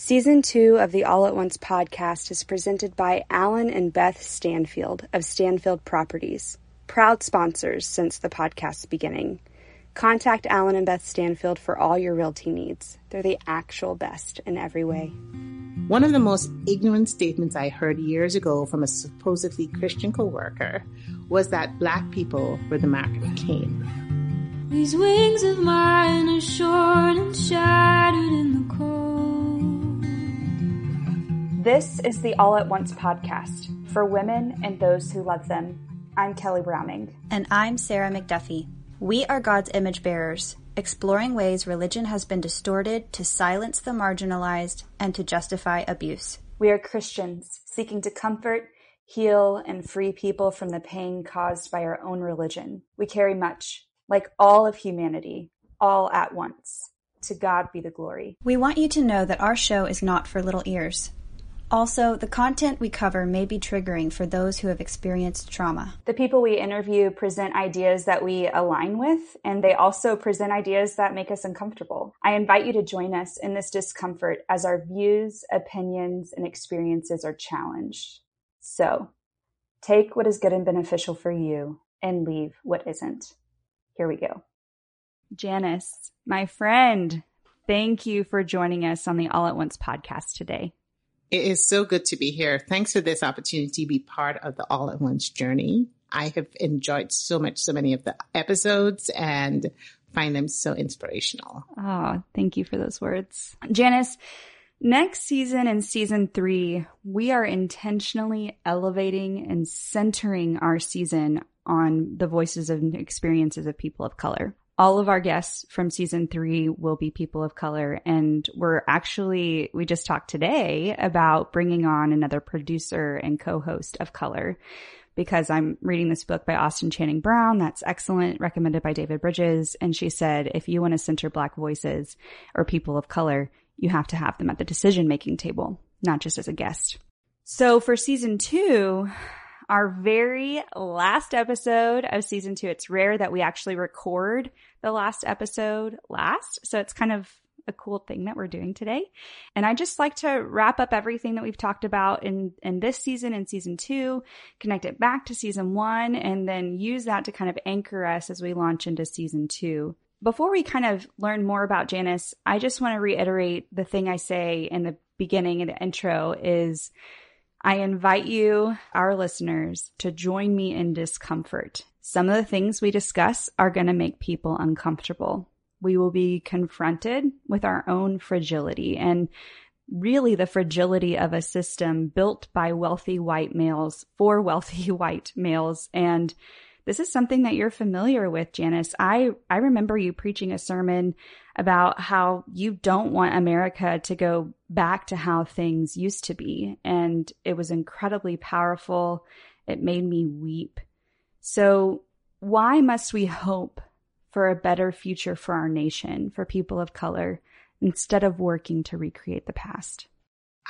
Season two of the All at Once podcast is presented by Alan and Beth Stanfield of Stanfield Properties, proud sponsors since the podcast's beginning. Contact Alan and Beth Stanfield for all your realty needs. They're the actual best in every way. One of the most ignorant statements I heard years ago from a supposedly Christian coworker was that black people were the mark of Cain. These wings of mine are short and shattered in the cold. This is the All at Once podcast for women and those who love them. I'm Kelly Browning. And I'm Sarah McDuffie. We are God's image bearers, exploring ways religion has been distorted to silence the marginalized and to justify abuse. We are Christians seeking to comfort, heal, and free people from the pain caused by our own religion. We carry much, like all of humanity, all at once. To God be the glory. We want you to know that our show is not for little ears. Also, the content we cover may be triggering for those who have experienced trauma. The people we interview present ideas that we align with, and they also present ideas that make us uncomfortable. I invite you to join us in this discomfort as our views, opinions, and experiences are challenged. So, take what is good and beneficial for you and leave what isn't. Here we go. Janice, my friend, thank you for joining us on the All at Once podcast today. It is so good to be here. Thanks for this opportunity to be part of the All at Once journey. I have enjoyed so much, so many of the episodes and find them so inspirational. Oh, thank you for those words. Janice, next season in season three, we are intentionally elevating and centering our season on the voices and experiences of people of color all of our guests from season three will be people of color. And we're actually, we just talked today about bringing on another producer and co-host of color because I'm reading this book by Austin Channing Brown. That's excellent, recommended by David Bridges. And she said, if you want to center black voices or people of color, you have to have them at the decision making table, not just as a guest. So for season two, our very last episode of season two. It's rare that we actually record the last episode last. So it's kind of a cool thing that we're doing today. And I just like to wrap up everything that we've talked about in, in this season and season two, connect it back to season one, and then use that to kind of anchor us as we launch into season two. Before we kind of learn more about Janice, I just want to reiterate the thing I say in the beginning and the intro is I invite you, our listeners, to join me in discomfort. Some of the things we discuss are going to make people uncomfortable. We will be confronted with our own fragility and really the fragility of a system built by wealthy white males for wealthy white males. And this is something that you're familiar with, Janice. I, I remember you preaching a sermon about how you don't want America to go back to how things used to be. And it was incredibly powerful. It made me weep. So why must we hope for a better future for our nation, for people of color, instead of working to recreate the past?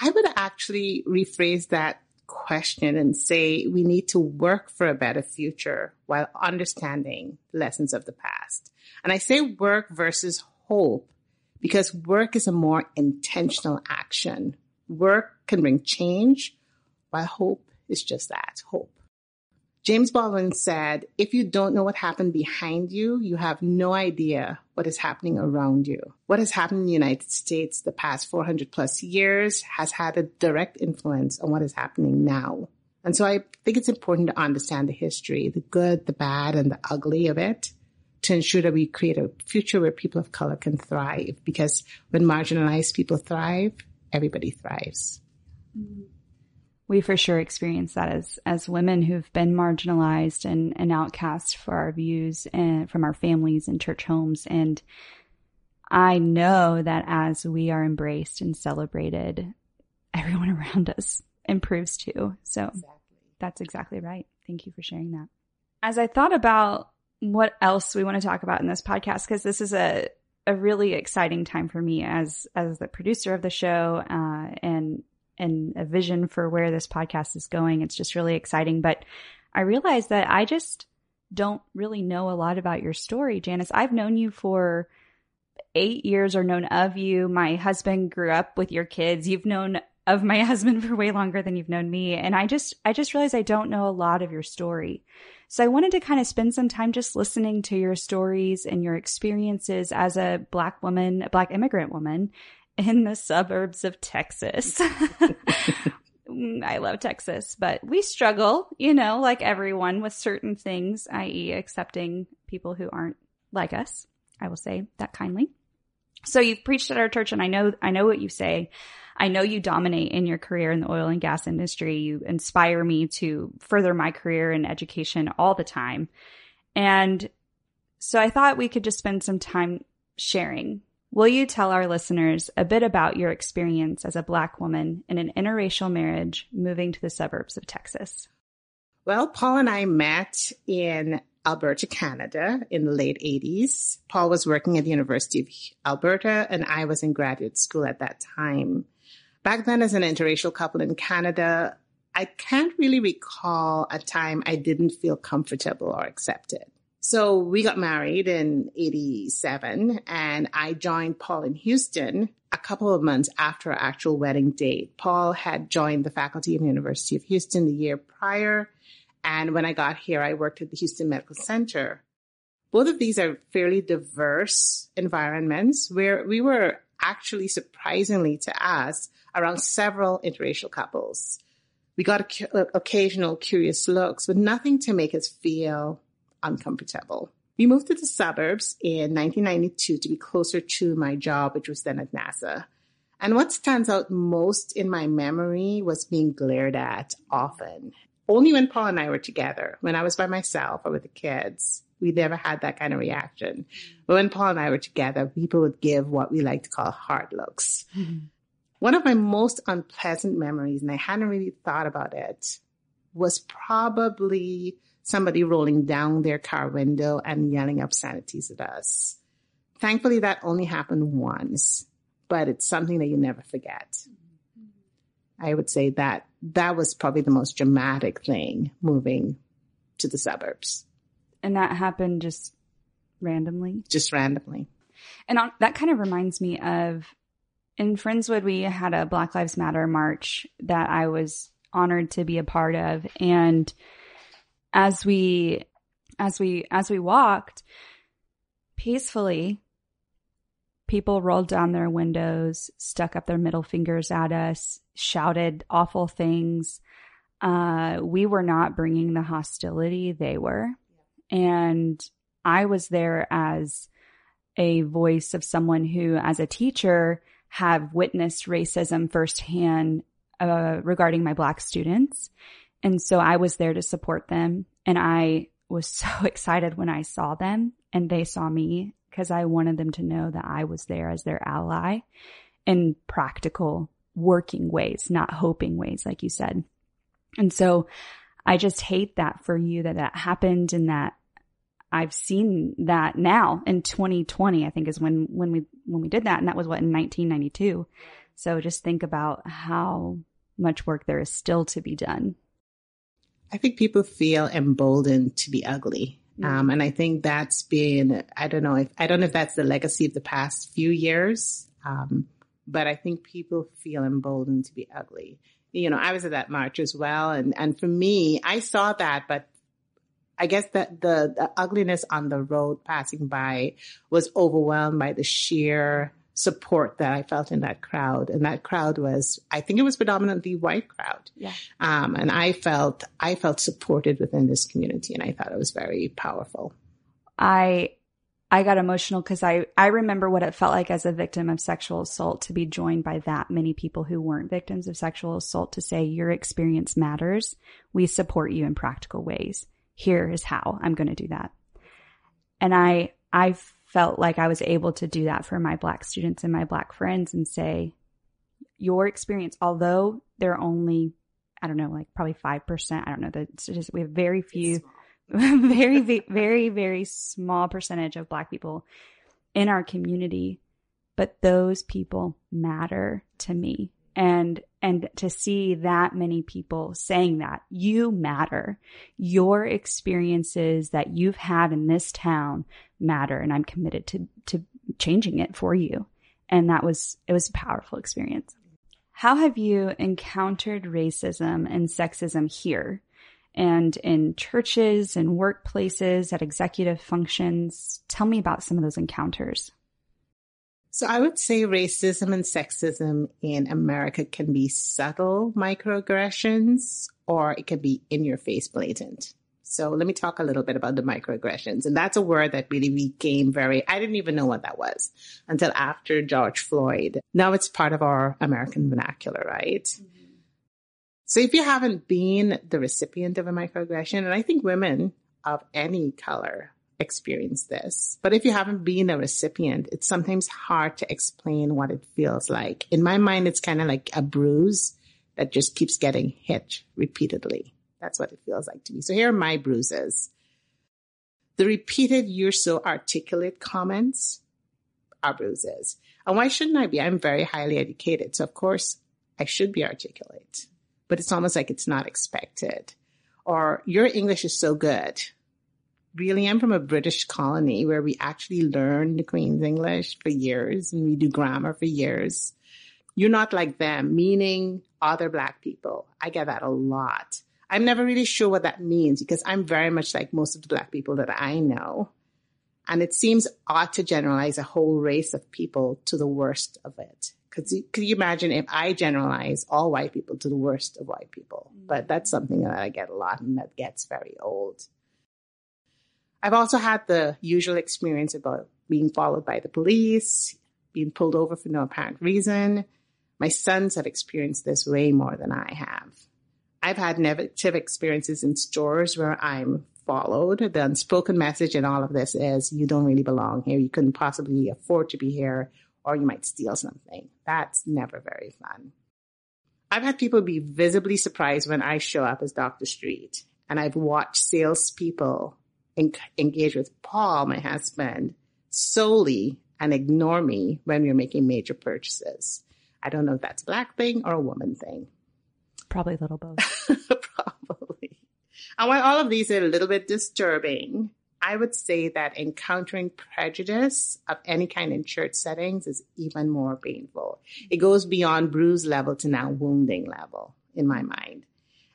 I would actually rephrase that question and say we need to work for a better future while understanding lessons of the past. And I say work versus hope because work is a more intentional action. Work can bring change, while hope is just that hope. James Baldwin said, if you don't know what happened behind you, you have no idea what is happening around you. What has happened in the United States the past 400 plus years has had a direct influence on what is happening now. And so I think it's important to understand the history, the good, the bad, and the ugly of it to ensure that we create a future where people of color can thrive. Because when marginalized people thrive, everybody thrives. Mm. We for sure experience that as as women who've been marginalized and, and outcast for our views and from our families and church homes. And I know that as we are embraced and celebrated, everyone around us improves too. So exactly. that's exactly right. Thank you for sharing that. As I thought about what else we want to talk about in this podcast because this is a a really exciting time for me as as the producer of the show uh, and and a vision for where this podcast is going. It's just really exciting. But I realized that I just don't really know a lot about your story, Janice. I've known you for eight years or known of you. My husband grew up with your kids. You've known of my husband for way longer than you've known me. And I just, I just realized I don't know a lot of your story. So I wanted to kind of spend some time just listening to your stories and your experiences as a black woman, a black immigrant woman in the suburbs of Texas. I love Texas, but we struggle, you know, like everyone with certain things, i.e. accepting people who aren't like us. I will say that kindly. So you've preached at our church and I know, I know what you say. I know you dominate in your career in the oil and gas industry. You inspire me to further my career in education all the time. And so I thought we could just spend some time sharing. Will you tell our listeners a bit about your experience as a Black woman in an interracial marriage moving to the suburbs of Texas? Well, Paul and I met in Alberta, Canada in the late 80s. Paul was working at the University of Alberta and I was in graduate school at that time. Back then, as an interracial couple in Canada, I can't really recall a time I didn't feel comfortable or accepted. So we got married in 87 and I joined Paul in Houston a couple of months after our actual wedding date. Paul had joined the faculty of the University of Houston the year prior. And when I got here, I worked at the Houston Medical Center. Both of these are fairly diverse environments where we were actually surprisingly to us around several interracial couples. We got uh, occasional curious looks, but nothing to make us feel uncomfortable. We moved to the suburbs in 1992 to be closer to my job, which was then at NASA. And what stands out most in my memory was being glared at often. Only when Paul and I were together. When I was by myself or with the kids, we never had that kind of reaction. But when Paul and I were together, people would give what we like to call hard looks. Mm-hmm. One of my most unpleasant memories, and I hadn't really thought about it, was probably somebody rolling down their car window and yelling obscenities at us. Thankfully, that only happened once, but it's something that you never forget. I would say that that was probably the most dramatic thing moving to the suburbs. And that happened just randomly? Just randomly. And on, that kind of reminds me of in Friendswood, we had a Black Lives Matter march that I was honored to be a part of. And as we, as we, as we walked peacefully, people rolled down their windows, stuck up their middle fingers at us, shouted awful things. Uh, we were not bringing the hostility, they were. And I was there as a voice of someone who, as a teacher, have witnessed racism firsthand uh, regarding my black students. And so I was there to support them. And I was so excited when I saw them and they saw me because I wanted them to know that I was there as their ally in practical working ways, not hoping ways, like you said. And so I just hate that for you that that happened and that I've seen that now in 2020, I think is when, when we, when we did that. And that was what in 1992. So just think about how much work there is still to be done. I think people feel emboldened to be ugly. Mm-hmm. Um, and I think that's been, I don't know if, I don't know if that's the legacy of the past few years. Um, but I think people feel emboldened to be ugly. You know, I was at that march as well. And, and for me, I saw that, but I guess that the, the ugliness on the road passing by was overwhelmed by the sheer support that I felt in that crowd. And that crowd was, I think it was predominantly white crowd. Yeah. Um, and I felt, I felt supported within this community and I thought it was very powerful. I, I got emotional because I, I remember what it felt like as a victim of sexual assault to be joined by that many people who weren't victims of sexual assault to say your experience matters. We support you in practical ways here is how I'm going to do that. And I, I felt like I was able to do that for my black students and my black friends and say, your experience, although they're only, I don't know, like probably 5%, I don't know, the statistics, we have very few, very, very, very small percentage of black people in our community, but those people matter to me. And and to see that many people saying that you matter. Your experiences that you've had in this town matter and i'm committed to to changing it for you. And that was, it was a powerful experience. How have you encountered racism and sexism here and in churches and workplaces at executive functions? Tell me about some of those encounters. So I would say racism and sexism in America can be subtle microaggressions or it can be in your face blatant. So let me talk a little bit about the microaggressions. And that's a word that really became very, I didn't even know what that was until after George Floyd. Now it's part of our American vernacular, right? Mm-hmm. So if you haven't been the recipient of a microaggression, and I think women of any color experience this, but if you haven't been a recipient, it's sometimes hard to explain what it feels like. In my mind, it's kind of like a bruise that just keeps getting hit repeatedly. That's what it feels like to me. So here are my bruises. The repeated, you're so articulate comments are bruises. And why shouldn't I be? I'm very highly educated. So of course I should be articulate, but it's almost like it's not expected. Or your English is so good. Really, I'm from a British colony where we actually learn the Queen's English for years and we do grammar for years. You're not like them, meaning other black people. I get that a lot. I'm never really sure what that means because I'm very much like most of the black people that I know. And it seems odd to generalize a whole race of people to the worst of it. Because could you imagine if I generalize all white people to the worst of white people? But that's something that I get a lot and that gets very old. I've also had the usual experience about being followed by the police, being pulled over for no apparent reason. My sons have experienced this way more than I have. I've had negative experiences in stores where I'm followed. The unspoken message in all of this is you don't really belong here. You couldn't possibly afford to be here, or you might steal something. That's never very fun. I've had people be visibly surprised when I show up as Dr. Street, and I've watched salespeople en- engage with Paul, my husband, solely and ignore me when we're making major purchases. I don't know if that's a black thing or a woman thing. Probably a little both. Probably. And while all of these are a little bit disturbing, I would say that encountering prejudice of any kind in church settings is even more painful. It goes beyond bruise level to now wounding level in my mind.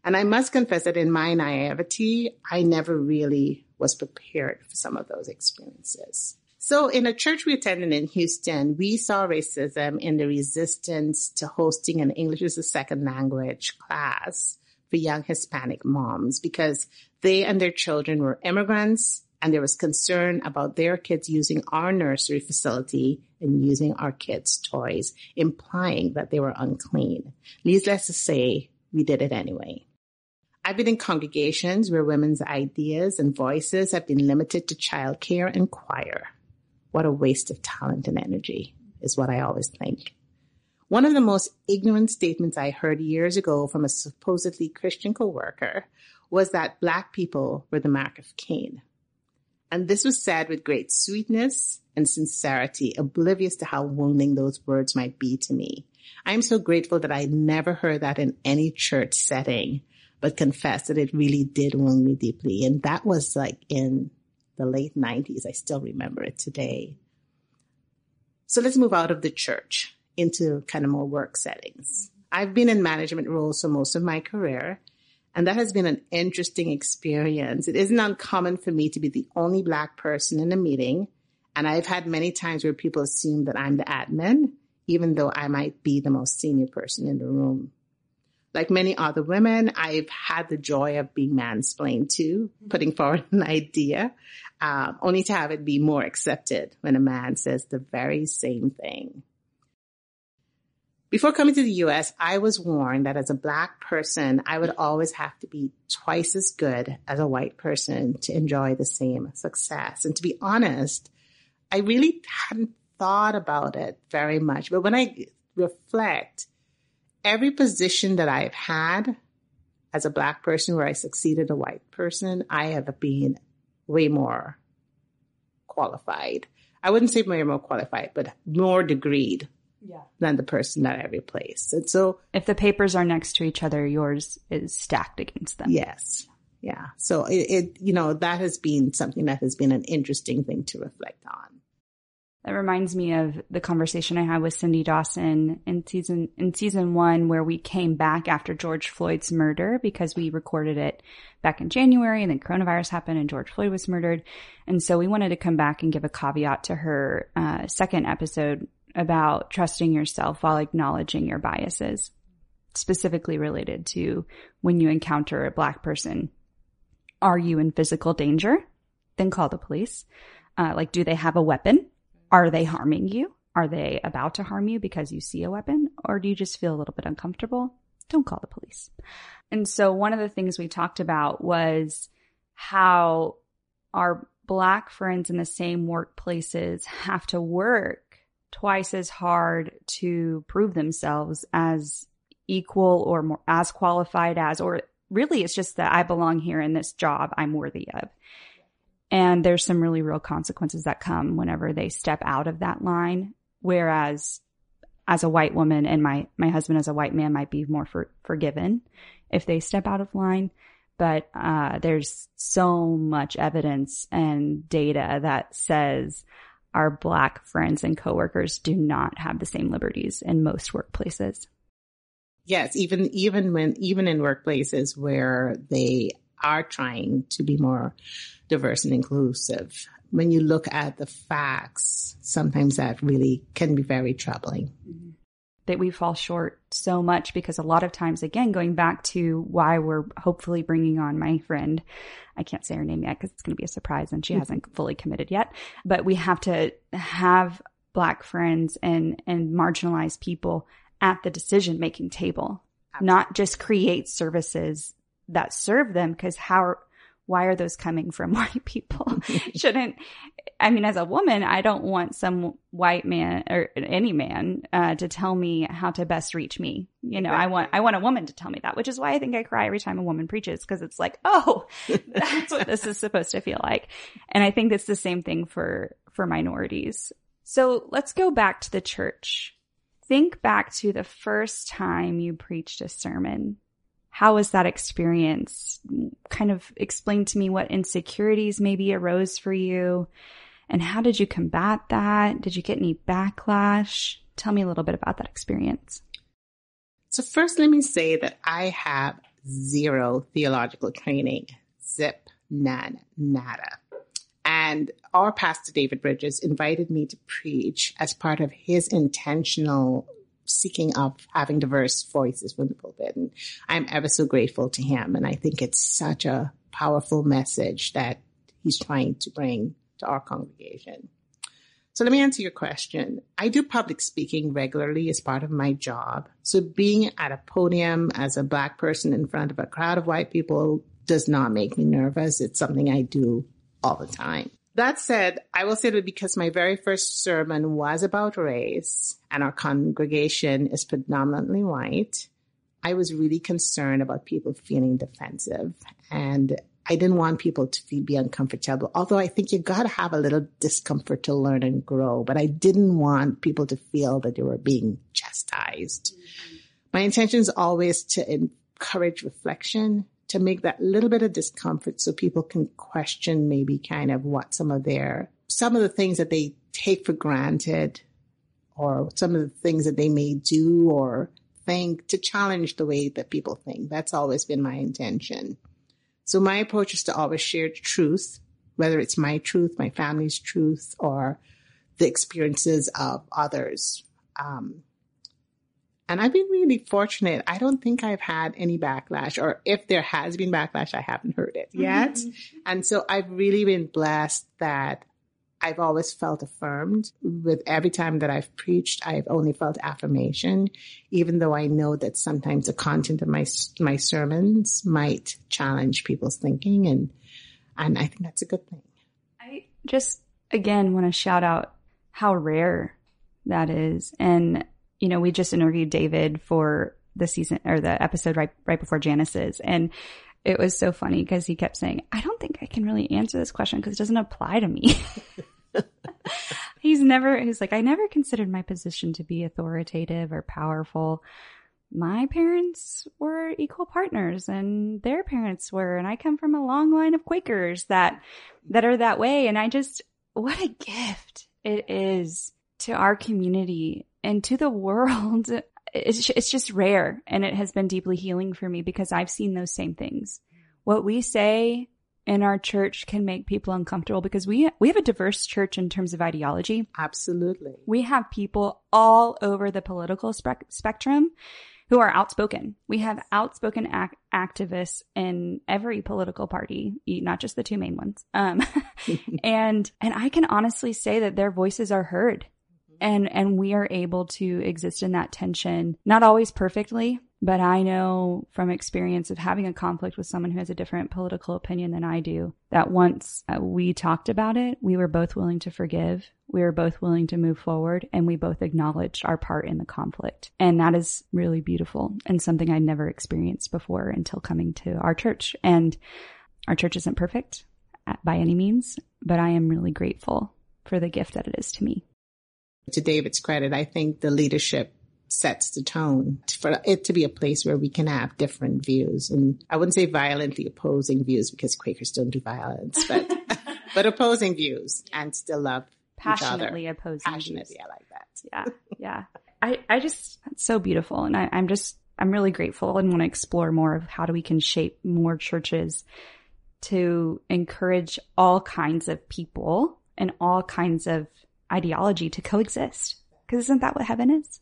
And I must confess that in my naivety, I never really was prepared for some of those experiences. So in a church we attended in Houston, we saw racism in the resistance to hosting an English as a second language class for young Hispanic moms because they and their children were immigrants and there was concern about their kids using our nursery facility and using our kids' toys, implying that they were unclean. Needless to say, we did it anyway. I've been in congregations where women's ideas and voices have been limited to childcare and choir. What a waste of talent and energy is what I always think. One of the most ignorant statements I heard years ago from a supposedly Christian coworker was that black people were the mark of Cain. And this was said with great sweetness and sincerity, oblivious to how wounding those words might be to me. I'm so grateful that I never heard that in any church setting, but confess that it really did wound me deeply. And that was like in the late 90s. I still remember it today. So let's move out of the church into kind of more work settings. I've been in management roles for most of my career, and that has been an interesting experience. It isn't uncommon for me to be the only Black person in a meeting, and I've had many times where people assume that I'm the admin, even though I might be the most senior person in the room. Like many other women, I've had the joy of being mansplained to, putting forward an idea, um, only to have it be more accepted when a man says the very same thing. Before coming to the US, I was warned that as a black person, I would always have to be twice as good as a white person to enjoy the same success. And to be honest, I really hadn't thought about it very much. But when I reflect, every position that I've had as a black person where I succeeded a white person, I have been way more qualified. I wouldn't say way more qualified, but more degreed yeah. than the person that I replaced. And so if the papers are next to each other, yours is stacked against them. Yes. Yeah. So it, it you know, that has been something that has been an interesting thing to reflect on. That reminds me of the conversation I had with Cindy Dawson in season in season one, where we came back after George Floyd's murder because we recorded it back in January, and then coronavirus happened, and George Floyd was murdered, and so we wanted to come back and give a caveat to her uh, second episode about trusting yourself while acknowledging your biases, specifically related to when you encounter a black person. Are you in physical danger? Then call the police. Uh, like, do they have a weapon? Are they harming you? Are they about to harm you because you see a weapon? Or do you just feel a little bit uncomfortable? Don't call the police. And so one of the things we talked about was how our black friends in the same workplaces have to work twice as hard to prove themselves as equal or more as qualified as, or really it's just that I belong here in this job I'm worthy of. And there's some really real consequences that come whenever they step out of that line. Whereas as a white woman and my, my husband as a white man might be more for, forgiven if they step out of line. But, uh, there's so much evidence and data that says our black friends and coworkers do not have the same liberties in most workplaces. Yes, even even when even in workplaces where they are trying to be more diverse and inclusive. When you look at the facts, sometimes that really can be very troubling. Mm-hmm. That we fall short so much because a lot of times, again, going back to why we're hopefully bringing on my friend, I can't say her name yet because it's going to be a surprise and she mm-hmm. hasn't fully committed yet, but we have to have black friends and, and marginalized people at the decision making table, Absolutely. not just create services that serve them because how why are those coming from white people? Shouldn't, I mean, as a woman, I don't want some white man or any man, uh, to tell me how to best reach me. You know, exactly. I want, I want a woman to tell me that, which is why I think I cry every time a woman preaches because it's like, oh, that's what this is supposed to feel like. And I think it's the same thing for, for minorities. So let's go back to the church. Think back to the first time you preached a sermon how was that experience? Kind of explain to me what insecurities maybe arose for you and how did you combat that? Did you get any backlash? Tell me a little bit about that experience. So first, let me say that I have zero theological training. Zip, none, nada. And our pastor, David Bridges, invited me to preach as part of his intentional seeking of having diverse voices from the pulpit. And I'm ever so grateful to him. And I think it's such a powerful message that he's trying to bring to our congregation. So let me answer your question. I do public speaking regularly as part of my job. So being at a podium as a black person in front of a crowd of white people does not make me nervous. It's something I do all the time. That said, I will say that because my very first sermon was about race and our congregation is predominantly white, I was really concerned about people feeling defensive and I didn't want people to be uncomfortable. Although I think you got to have a little discomfort to learn and grow, but I didn't want people to feel that they were being chastised. Mm-hmm. My intention is always to encourage reflection to make that little bit of discomfort so people can question maybe kind of what some of their, some of the things that they take for granted or some of the things that they may do or think to challenge the way that people think. That's always been my intention. So my approach is to always share truth, whether it's my truth, my family's truth, or the experiences of others. Um, and I've been really fortunate. I don't think I've had any backlash, or if there has been backlash, I haven't heard it yet. Mm-hmm. And so I've really been blessed that I've always felt affirmed. With every time that I've preached, I've only felt affirmation, even though I know that sometimes the content of my my sermons might challenge people's thinking, and and I think that's a good thing. I just again want to shout out how rare that is, and you know, we just interviewed David for the season or the episode right, right before Janice's. And it was so funny because he kept saying, I don't think I can really answer this question because it doesn't apply to me. he's never, he's like, I never considered my position to be authoritative or powerful. My parents were equal partners and their parents were, and I come from a long line of Quakers that, that are that way. And I just, what a gift it is to our community and to the world. It's, it's just rare. And it has been deeply healing for me because I've seen those same things. What we say in our church can make people uncomfortable because we, we have a diverse church in terms of ideology. Absolutely. We have people all over the political spe- spectrum who are outspoken. We have outspoken ac- activists in every political party, not just the two main ones. Um, and, and I can honestly say that their voices are heard and, and we are able to exist in that tension, not always perfectly, but I know from experience of having a conflict with someone who has a different political opinion than I do that once uh, we talked about it, we were both willing to forgive. We were both willing to move forward and we both acknowledged our part in the conflict. And that is really beautiful and something I'd never experienced before until coming to our church. And our church isn't perfect uh, by any means, but I am really grateful for the gift that it is to me. To David's credit, I think the leadership sets the tone for it to be a place where we can have different views. And I wouldn't say violently opposing views because Quakers don't do violence, but, but opposing views and still love passionately opposing Passionately, views. I like that. Yeah. Yeah. I, I just, it's so beautiful. And I, I'm just, I'm really grateful and want to explore more of how do we can shape more churches to encourage all kinds of people and all kinds of ideology to coexist. Because isn't that what heaven is?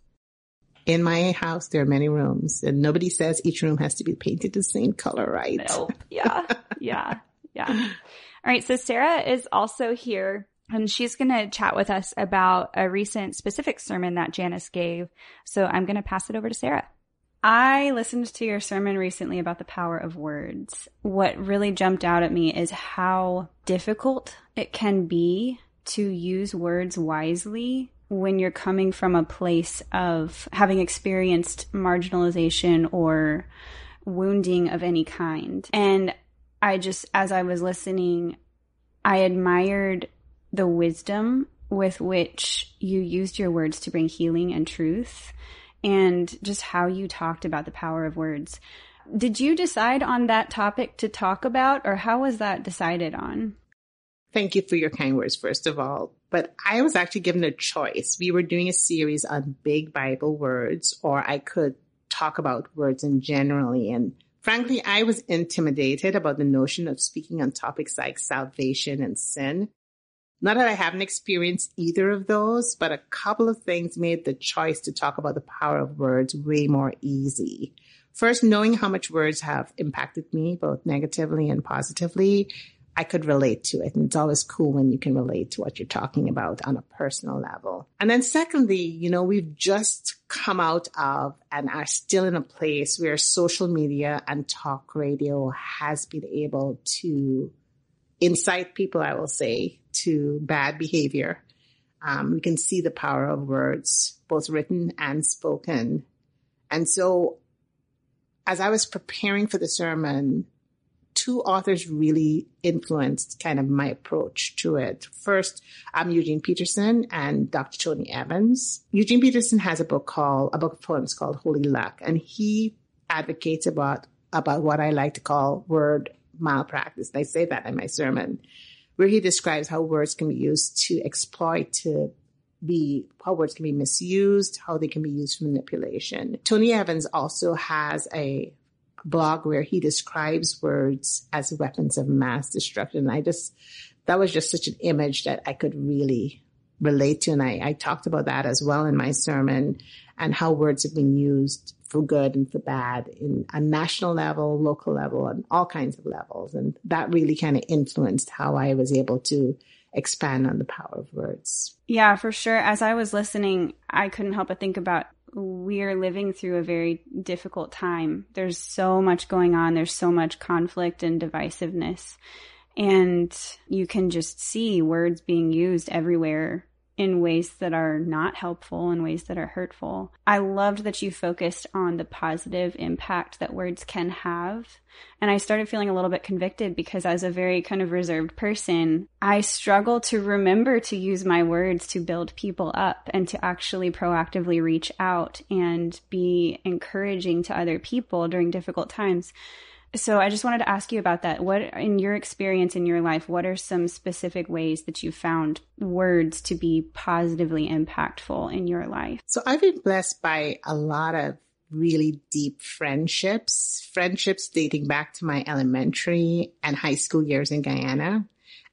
In my house, there are many rooms, and nobody says each room has to be painted the same color, right? Nope. Yeah. yeah. Yeah. All right. So Sarah is also here and she's going to chat with us about a recent specific sermon that Janice gave. So I'm going to pass it over to Sarah. I listened to your sermon recently about the power of words. What really jumped out at me is how difficult it can be to use words wisely when you're coming from a place of having experienced marginalization or wounding of any kind. And I just, as I was listening, I admired the wisdom with which you used your words to bring healing and truth and just how you talked about the power of words. Did you decide on that topic to talk about or how was that decided on? Thank you for your kind words, first of all. But I was actually given a choice. We were doing a series on big Bible words, or I could talk about words in generally. And frankly, I was intimidated about the notion of speaking on topics like salvation and sin. Not that I haven't experienced either of those, but a couple of things made the choice to talk about the power of words way more easy. First, knowing how much words have impacted me, both negatively and positively, I could relate to it. And it's always cool when you can relate to what you're talking about on a personal level. And then secondly, you know, we've just come out of and are still in a place where social media and talk radio has been able to incite people, I will say, to bad behavior. Um, we can see the power of words, both written and spoken. And so as I was preparing for the sermon, two authors really influenced kind of my approach to it. First, I'm Eugene Peterson and Dr. Tony Evans. Eugene Peterson has a book called, a book of poems called Holy Luck, and he advocates about, about what I like to call word malpractice. I say that in my sermon, where he describes how words can be used to exploit, to be, how words can be misused, how they can be used for manipulation. Tony Evans also has a blog where he describes words as weapons of mass destruction. I just, that was just such an image that I could really relate to. And I, I talked about that as well in my sermon and how words have been used for good and for bad in a national level, local level, and all kinds of levels. And that really kind of influenced how I was able to expand on the power of words. Yeah, for sure. As I was listening, I couldn't help but think about we are living through a very difficult time. There's so much going on. There's so much conflict and divisiveness. And you can just see words being used everywhere in ways that are not helpful, in ways that are hurtful. I loved that you focused on the positive impact that words can have. And I started feeling a little bit convicted because as a very kind of reserved person, I struggle to remember to use my words to build people up and to actually proactively reach out and be encouraging to other people during difficult times. So I just wanted to ask you about that. What, in your experience in your life, what are some specific ways that you found words to be positively impactful in your life? So I've been blessed by a lot of really deep friendships, friendships dating back to my elementary and high school years in Guyana.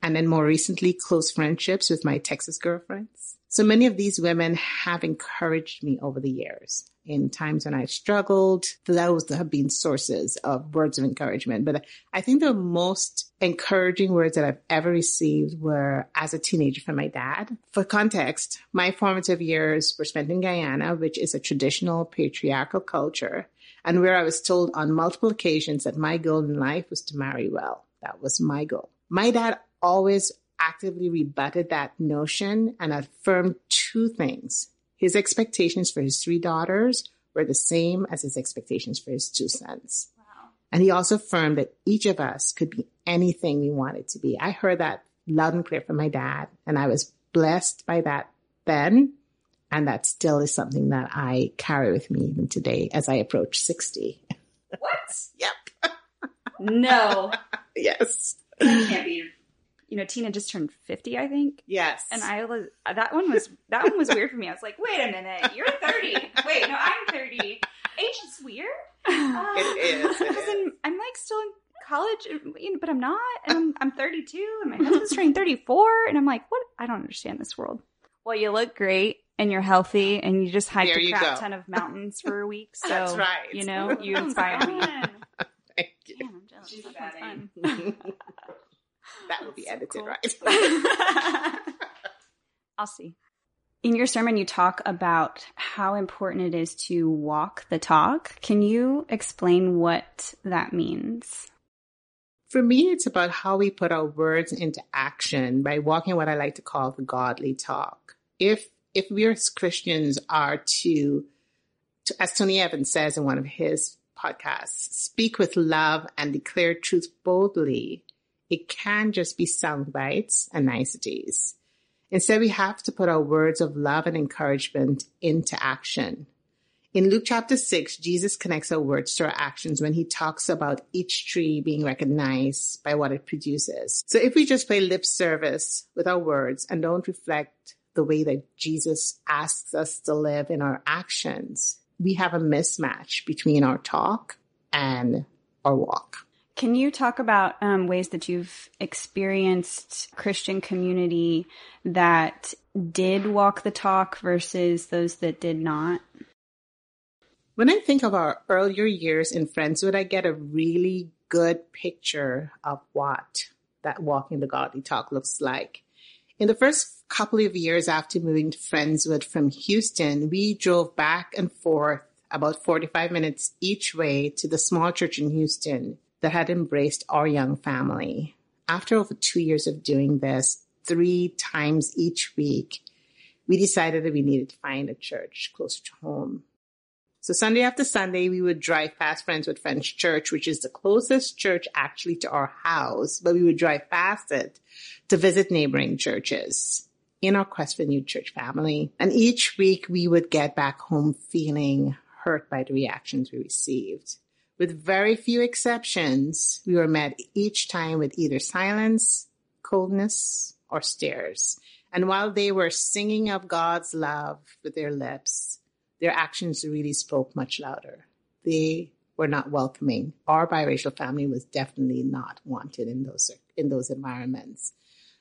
And then more recently, close friendships with my Texas girlfriends. So many of these women have encouraged me over the years in times when I struggled. Those have been sources of words of encouragement. But I think the most encouraging words that I've ever received were as a teenager from my dad. For context, my formative years were spent in Guyana, which is a traditional patriarchal culture, and where I was told on multiple occasions that my goal in life was to marry well. That was my goal. My dad always actively rebutted that notion and affirmed two things. His expectations for his three daughters were the same as his expectations for his two sons. Wow. And he also affirmed that each of us could be anything we wanted to be. I heard that loud and clear from my dad, and I was blessed by that then. And that still is something that I carry with me even today as I approach 60. What? yep. No. yes. That can't be you know, Tina just turned 50, I think. Yes. And I was, that one was, that one was weird for me. I was like, wait a minute, you're 30. Wait, no, I'm 30. Age is weird. Uh, it is. It is. I'm like still in college, you know, but I'm not. And I'm, I'm 32 and my husband's turning 34. And I'm like, what? I don't understand this world. Well, you look great and you're healthy and you just hiked There a crap ton of mountains for a week. So, That's right. you know, you inspire me. Thank you. Damn, I'm jealous. She's That a bad sounds egg. fun. That will be So edited cool. right. I'll see. In your sermon, you talk about how important it is to walk the talk. Can you explain what that means? For me, it's about how we put our words into action by walking what I like to call the godly talk. If if we as Christians are to, to, as Tony Evans says in one of his podcasts, speak with love and declare truth boldly, it can just be sound bites and niceties. Instead, we have to put our words of love and encouragement into action. In Luke chapter 6, Jesus connects our words to our actions when he talks about each tree being recognized by what it produces. So if we just play lip service with our words and don't reflect the way that Jesus asks us to live in our actions, we have a mismatch between our talk and our walk. Can you talk about um, ways that you've experienced Christian community that did walk the talk versus those that did not? When I think of our earlier years in Friendswood, I get a really good picture of what that walking the godly talk looks like. In the first couple of years after moving to Friendswood from Houston, we drove back and forth about 45 minutes each way to the small church in Houston that had embraced our young family. After over two years of doing this, three times each week, we decided that we needed to find a church closer to home. So Sunday after Sunday, we would drive past Friendswood Friends Church, which is the closest church actually to our house, but we would drive past it to visit neighboring churches in our quest for new church family. And each week we would get back home feeling hurt by the reactions we received. With very few exceptions, we were met each time with either silence, coldness, or stares. And while they were singing of God's love with their lips, their actions really spoke much louder. They were not welcoming. Our biracial family was definitely not wanted in those in those environments.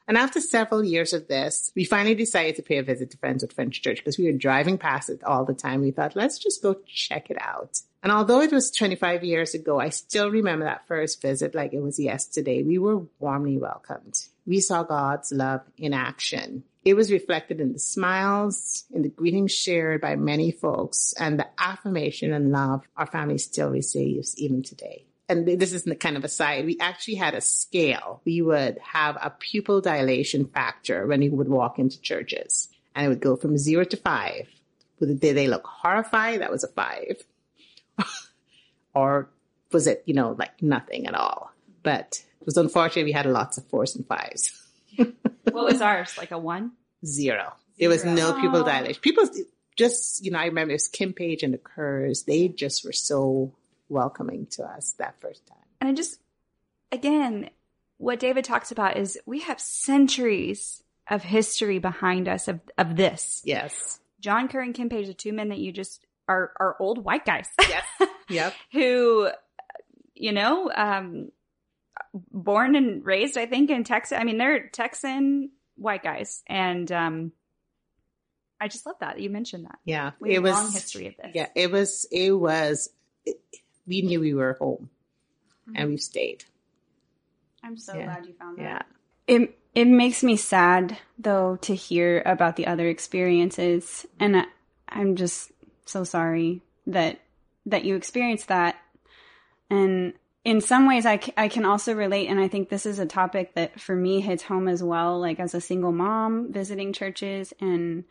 And after several years of this, we finally decided to pay a visit to Friendswood Friends Church because we were driving past it all the time. We thought, let's just go check it out. And although it was 25 years ago, I still remember that first visit like it was yesterday. We were warmly welcomed. We saw God's love in action. It was reflected in the smiles, in the greetings shared by many folks, and the affirmation and love our family still receives even today and this is the kind of aside, we actually had a scale. We would have a pupil dilation factor when we would walk into churches and it would go from zero to five. Did they look horrified? That was a five. or was it, you know, like nothing at all? But it was unfortunate we had lots of fours and fives. What was ours? Like a one? Zero. There was no Zero. pupil dilation. People just, you know, I remember it was Kim Page and the Kerrs. They just were so welcoming to us that first time. And I just, again, what David talks about is we have centuries of history behind us of, of this. Yes. John Kerr and Kim Page, the two men that you just are, are old white guys. Yes. Yep. who, you know, um, born and raised, I think, in Texas. I mean, they're Texan white guys. And, um, I just love that you mentioned that. Yeah. We have a long history of this. Yeah. It was, it was, it, we knew we were home and we stayed. I'm so Yeah. glad you found that. Yeah. It it makes me sad though to hear about the other experiences, and I, I'm just so sorry that that you experienced that. And in some ways, I, I can also relate, and I think this is a topic that for me hits home as well. Like as a single mom visiting churches, and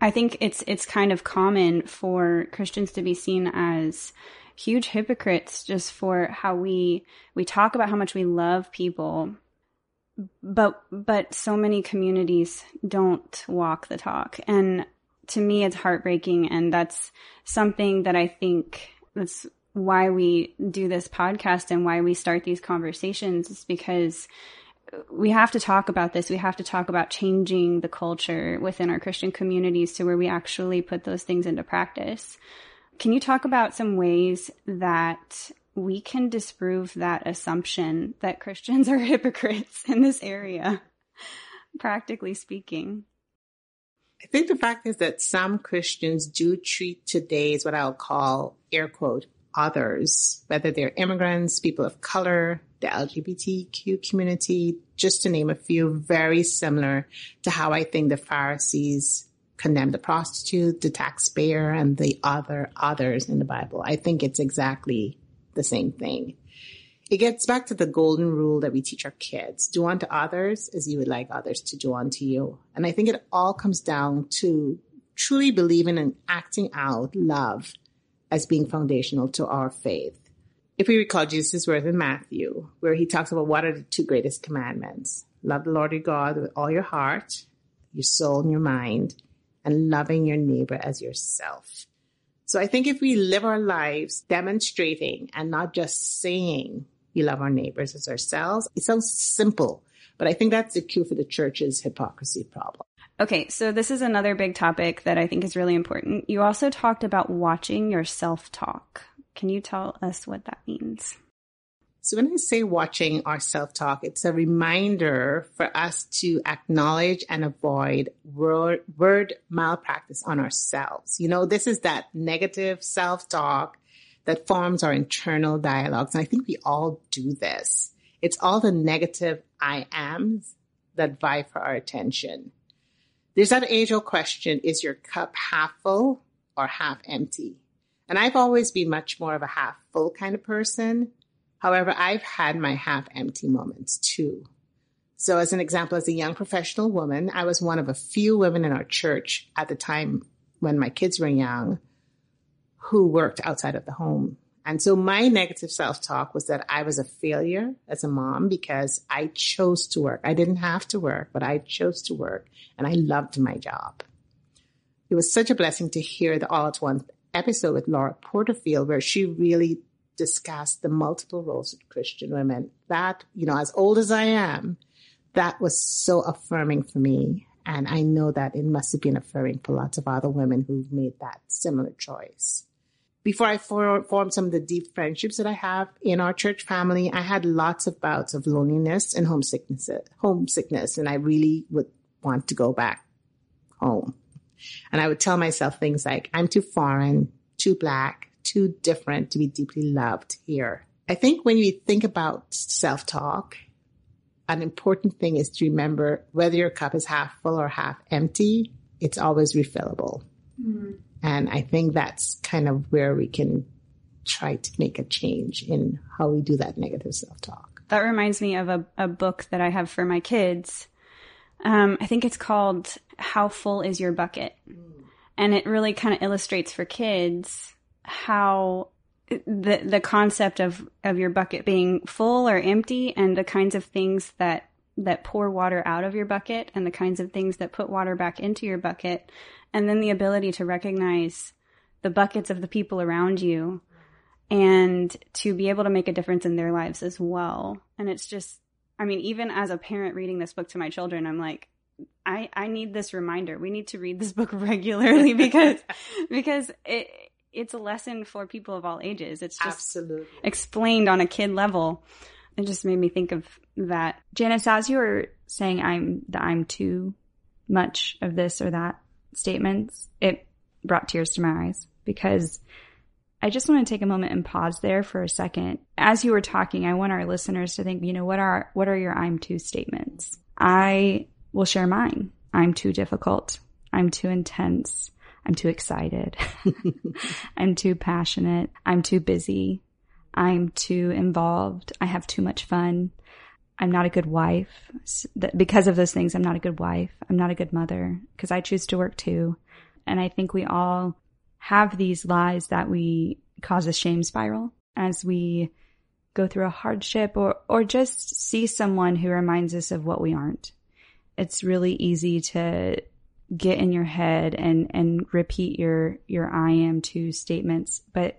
I think it's it's kind of common for Christians to be seen as huge hypocrites just for how we we talk about how much we love people. But but so many communities don't walk the talk. And to me it's heartbreaking. And that's something that i think that's why we do this podcast and why we start these conversations is because we have to talk about this. We have to talk about changing the culture within our christian communities to where we actually put those things into practice can you talk about some ways that we can disprove that assumption that Christians are hypocrites in this area, practically speaking? I think the fact is that some Christians do treat today's what I'll call air quote others, whether they're immigrants, people of color, the LGBTQ community, just to name a few, very similar to how I think the Pharisees condemned the prostitute, the taxpayer, and the other others in the Bible. I think it's exactly the same thing. It gets back to the golden rule that we teach our kids. Do unto others as you would like others to do unto you. And I think it all comes down to truly believing and acting out love as being foundational to our faith. If we recall Jesus' words in Matthew, where he talks about what are the two greatest commandments? Love the Lord your God with all your heart, your soul, and your mind, and loving your neighbor as yourself. So I think if we live our lives demonstrating and not just saying we love our neighbors as ourselves, it sounds simple, but I think that's the cue for the church's hypocrisy problem. Okay, so this is another big topic that I think is really important. You also talked about watching your self talk. Can you tell us what that means? So when I say watching our self-talk, it's a reminder for us to acknowledge and avoid word, word malpractice on ourselves. You know, this is that negative self-talk that forms our internal dialogues. And I think we all do this. It's all the negative I ams that vie for our attention. There's that age old question, is your cup half full or half empty? And I've always been much more of a half full kind of person. However, I've had my half empty moments too. So as an example, as a young professional woman, I was one of a few women in our church at the time when my kids were young who worked outside of the home. And so my negative self-talk was that I was a failure as a mom because I chose to work. I didn't have to work, but I chose to work and I loved my job. It was such a blessing to hear the All at Once episode with Laura Porterfield where she really discussed the multiple roles of Christian women. That, you know, as old as I am, that was so affirming for me. And I know that it must have been affirming for lots of other women who've made that similar choice. Before I for, formed some of the deep friendships that I have in our church family, I had lots of bouts of loneliness and homesickness, homesickness, and I really would want to go back home. And I would tell myself things like, I'm too foreign, too black, too different to be deeply loved here. I think when you think about self talk, an important thing is to remember whether your cup is half full or half empty, it's always refillable. And I think that's kind of where we can try to make a change in how we do that negative self talk. That reminds me of a, a book that I have for my kids. Um, I think it's called How Full Is Your Bucket? And it really kind of illustrates for kids how the the concept of, of your bucket being full or empty and the kinds of things that that pour water out of your bucket and the kinds of things that put water back into your bucket and then the ability to recognize the buckets of the people around you and to be able to make a difference in their lives as well. And it's just, I mean, even as a parent reading this book to my children, I'm like, I, I need this reminder. We need to read this book regularly because, because it, it's a lesson for people of all ages. It's just Absolutely. explained on a kid level. It just made me think of that. Janice, as you were saying, I'm the I'm too much of this or that statements, it brought tears to my eyes because I just want to take a moment and pause there for a second. As you were talking, I want our listeners to think, you know, what are what are your I'm too statements? I will share mine. I'm too difficult. I'm too intense. I'm too excited. I'm too passionate. I'm too busy. I'm too involved. I have too much fun. I'm not a good wife. Because of those things, I'm not a good wife. I'm not a good mother because I choose to work too. And I think we all have these lies that we cause a shame spiral as we go through a hardship or, or just see someone who reminds us of what we aren't. It's really easy to get in your head and, and repeat your, your I am too statements. But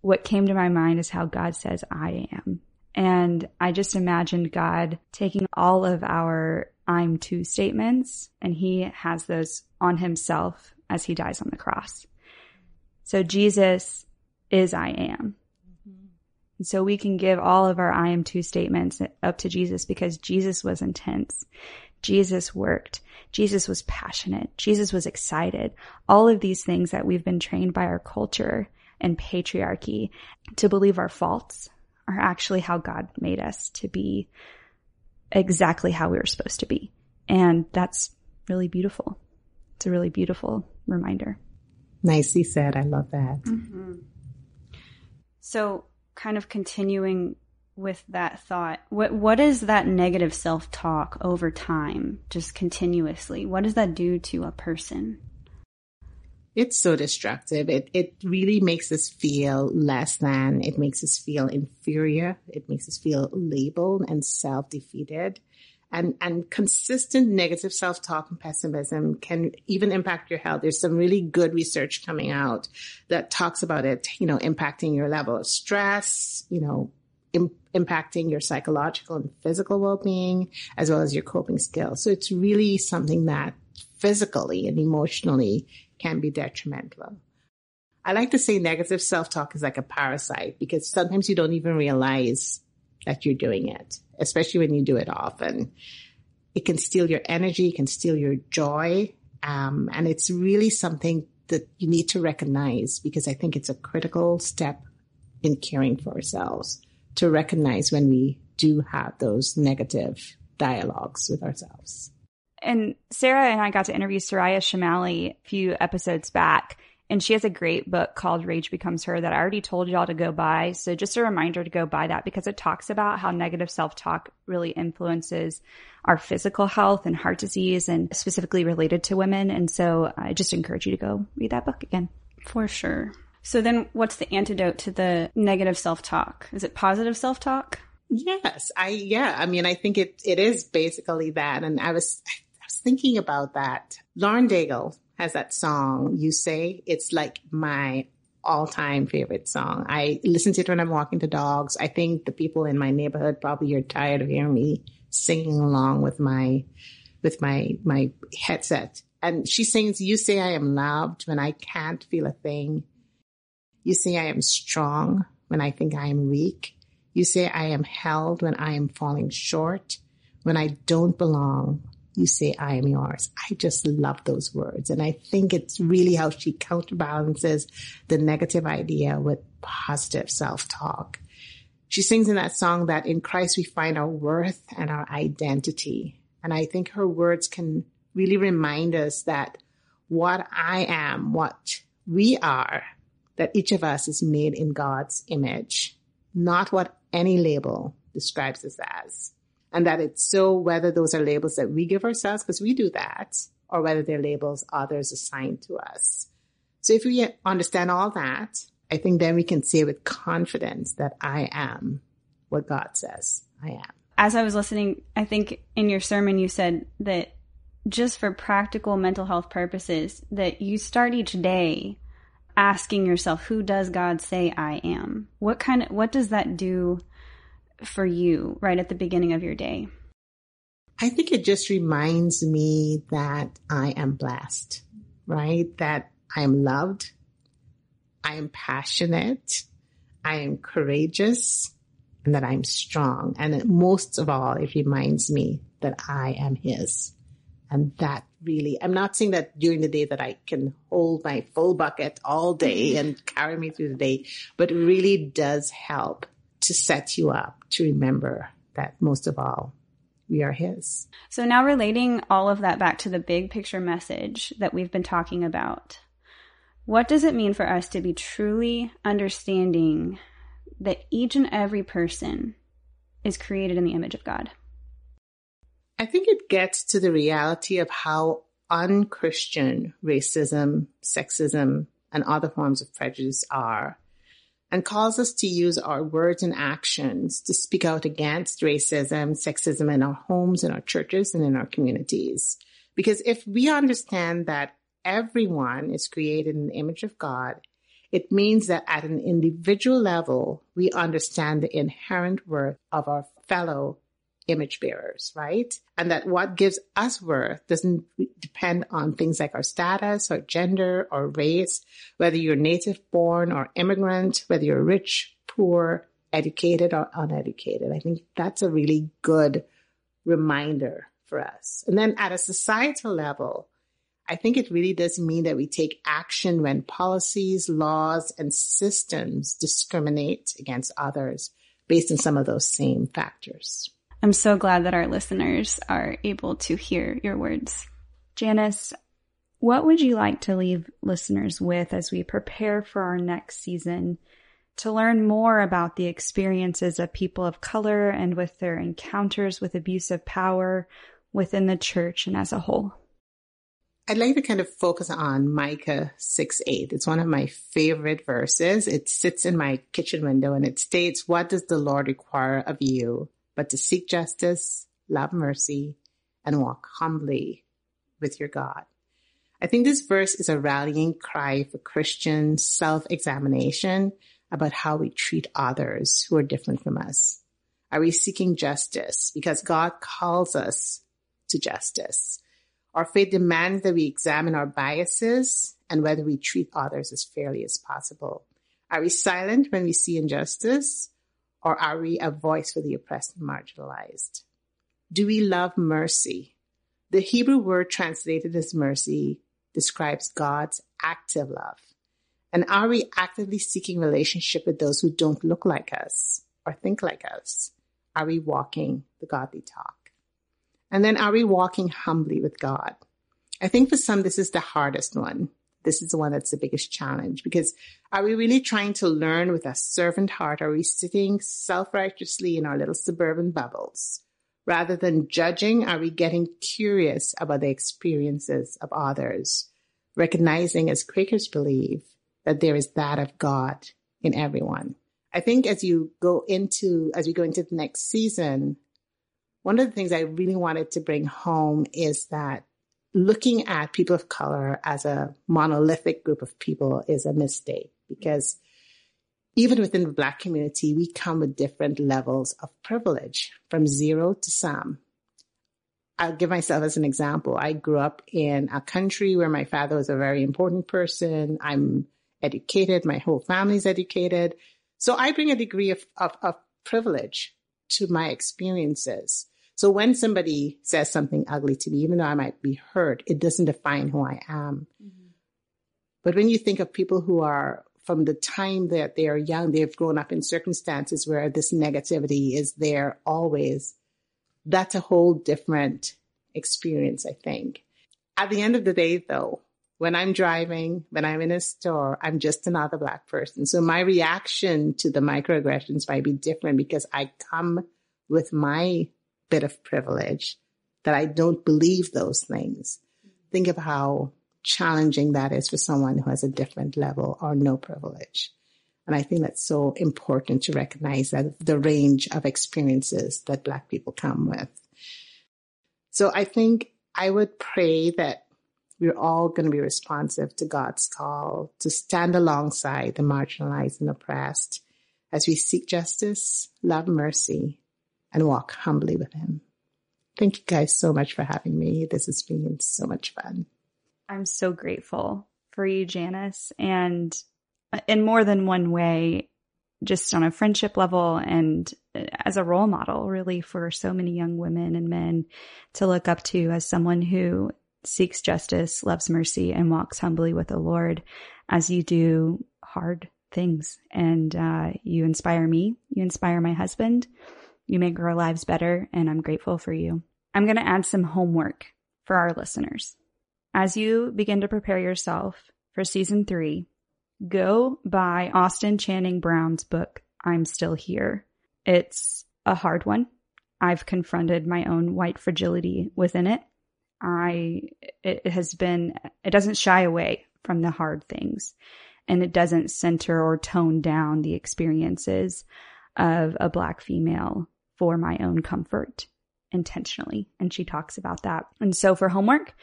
what came to my mind is how God says I am. And I just imagined God taking all of our I'm too statements and he has those on himself as he dies on the cross. So Jesus is I am. And so we can give all of our I am too statements up to Jesus because Jesus was intense. Jesus worked. Jesus was passionate. Jesus was excited. All of these things that we've been trained by our culture and patriarchy to believe our faults are actually how God made us to be exactly how we were supposed to be. And that's really beautiful. It's a really beautiful reminder. Nicely said. I love that. Mm-hmm. So, kind of continuing with that thought, what what is that negative self talk over time, just continuously? What does that do to a person? It's so destructive. It it really makes us feel less than. It makes us feel inferior. It makes us feel labeled and self defeated and, and consistent negative self-talk and pessimism can even impact your health. There's some really good research coming out that talks about it, you know, impacting your level of stress, you know, Im- impacting your psychological and physical well-being as well as your coping skills. So it's really something that physically and emotionally can be detrimental. I like to say negative self-talk is like a parasite because sometimes you don't even realize that you're doing it, especially when you do it often. It can steal your energy, it can steal your joy. Um, and it's really something that you need to recognize because I think it's a critical step in caring for ourselves to recognize when we do have those negative dialogues with ourselves. And Sarah and I got to interview Soraya Chemaly a few episodes back. And she has a great book called Rage Becomes Her that I already told y'all to go buy. So just a reminder to go buy that because it talks about how negative self-talk really influences our physical health and heart disease and specifically related to women. And so I just encourage you to go read that book again. For sure. So then what's the antidote to the negative self-talk? Is it positive self-talk? Yes. I, yeah. I mean, I think it, it is basically that. And I was, I was thinking about that. Lauren Daigle has that song, You Say. It's like my all time favorite song. I listen to it when I'm walking the dogs. I think the people in my neighborhood probably are tired of hearing me singing along with my, with my, my headset. And she sings, You say I am loved when I can't feel a thing. You say I am strong when I think I am weak. You say I am held when I am falling short, when I don't belong, you say, I am yours. I just love those words. And I think it's really how she counterbalances the negative idea with positive self-talk. She sings in that song that in Christ we find our worth and our identity. And I think her words can really remind us that what I am, what we are, that each of us is made in God's image, not what any label describes us as and that it's so whether those are labels that we give ourselves because we do that or whether they're labels others assign to us. So if we understand all that, I think then we can say with confidence that I am what God says I am. As I was listening, I think in your sermon you said that just for practical mental health purposes that you start each day asking yourself, who does God say I am? What kind of, what does that do for you right at the beginning of your day? I think it just reminds me that I am blessed, right? That I am loved. I am passionate. I am courageous and that I'm strong. And most of all, it reminds me that I am his. And that really, I'm not saying that during the day that I can hold my full bucket all day mm-hmm. and carry me through the day, but it really does help to set you up to remember that most of all, we are His. So now relating all of that back to the big picture message that we've been talking about, what does it mean for us to be truly understanding that each and every person is created in the image of God? I think it gets to the reality of how unchristian racism, sexism, and other forms of prejudice are, and calls us to use our words and actions to speak out against racism, sexism in our homes, in our churches, and in our communities. Because if we understand that everyone is created in the image of God, it means that at an individual level, we understand the inherent worth of our fellow image bearers, right? And that what gives us worth doesn't depend on things like our status or gender or race, whether you're native born or immigrant, whether you're rich, poor, educated or uneducated. I think that's a really good reminder for us. And then at a societal level, I think it really does mean that we take action when policies, laws, and systems discriminate against others based on some of those same factors. I'm so glad that our listeners are able to hear your words. Janice, what would you like to leave listeners with as we prepare for our next season to learn more about the experiences of people of color and with their encounters with abusive power within the church and as a whole? I'd like to kind of focus on Micah 6 8. It's one of my favorite verses. It sits in my kitchen window and it states, What does the Lord require of you? But to seek justice, love mercy, and walk humbly with your God. I think this verse is a rallying cry for Christian self-examination about how we treat others who are different from us. Are we seeking justice because God calls us to justice? Our faith demands that we examine our biases and whether we treat others as fairly as possible. Are we silent when we see injustice or are we a voice for the oppressed and marginalized? Do we love mercy? The Hebrew word translated as mercy describes God's active love. And are we actively seeking relationship with those who don't look like us or think like us? Are we walking the godly talk? And then are we walking humbly with God? I think for some, this is the hardest one this is the one that's the biggest challenge because are we really trying to learn with a servant heart? Are we sitting self-righteously in our little suburban bubbles? Rather than judging, are we getting curious about the experiences of others? Recognizing as Quakers believe that there is that of God in everyone. I think as you go into, as we go into the next season, one of the things I really wanted to bring home is that looking at people of color as a monolithic group of people is a mistake because even within the Black community, we come with different levels of privilege from zero to some. I'll give myself as an example. I grew up in a country where my father was a very important person. I'm educated. My whole family's educated. So I bring a degree of, of, of privilege to my experiences. So when somebody says something ugly to me, even though I might be hurt, it doesn't define who I am. Mm-hmm. But when you think of people who are from the time that they are young, they've grown up in circumstances where this negativity is there always. That's a whole different experience, I think. At the end of the day, though, when I'm driving, when I'm in a store, I'm just another black person. So my reaction to the microaggressions might be different because I come with my bit of privilege that I don't believe those things. Think of how challenging that is for someone who has a different level or no privilege. And I think that's so important to recognize that the range of experiences that Black people come with. So I think I would pray that we're all going to be responsive to God's call to stand alongside the marginalized and oppressed as we seek justice, love mercy, and walk humbly with Him. Thank you guys so much for having me. This has been so much fun. I'm so grateful for you, Janice. And in more than one way, just on a friendship level and as a role model, really, for so many young women and men to look up to as someone who seeks justice, loves mercy, and walks humbly with the Lord as you do hard things. And uh, you inspire me. You inspire my husband. You make our lives better. And I'm grateful for you. I'm going to add some homework for our listeners. As you begin to prepare yourself for season three, go buy Austin Channing Brown's book, I'm Still Here. It's a hard one. I've confronted my own white fragility within it. I, it has been, it doesn't shy away from the hard things and it doesn't center or tone down the experiences of a black female for my own comfort intentionally. And she talks about that. And so for homework,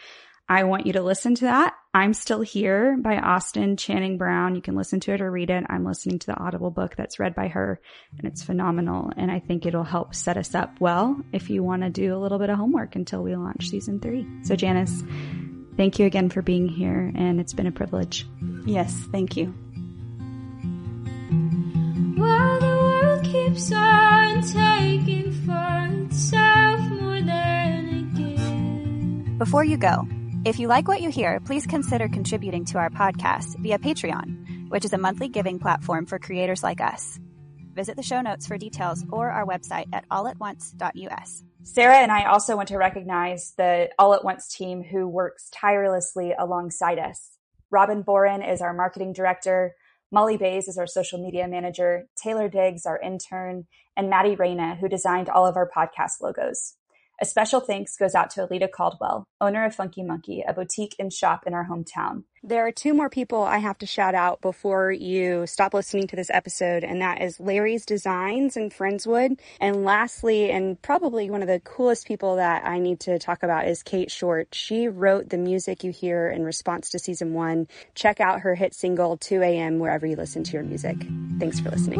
I want you to listen to that. I'm Still Here by Austin Channing Brown. You can listen to it or read it. I'm listening to the Audible book that's read by her and it's phenomenal. And I think it'll help set us up well if you want to do a little bit of homework until we launch season three. So Janice, thank you again for being here and it's been a privilege. Yes, thank you. While the world keeps on taking for itself more than it gives. Before you go, if you like what you hear, please consider contributing to our podcast via Patreon, which is a monthly giving platform for creators like us. Visit the show notes for details or our website at allatonce.us. Sarah and I also want to recognize the All at Once team who works tirelessly alongside us. Robin Boren is our marketing director. Molly Bays is our social media manager. Taylor Diggs, our intern, and Maddie Reyna, who designed all of our podcast logos. A special thanks goes out to Alita Caldwell, owner of Funky Monkey, a boutique and shop in our hometown. There are two more people I have to shout out before you stop listening to this episode, and that is Larry's Designs in Friendswood. And lastly, and probably one of the coolest people that I need to talk about is Kate Short. She wrote the music you hear in response to season one. Check out her hit single 2 a.m. wherever you listen to your music. Thanks for listening.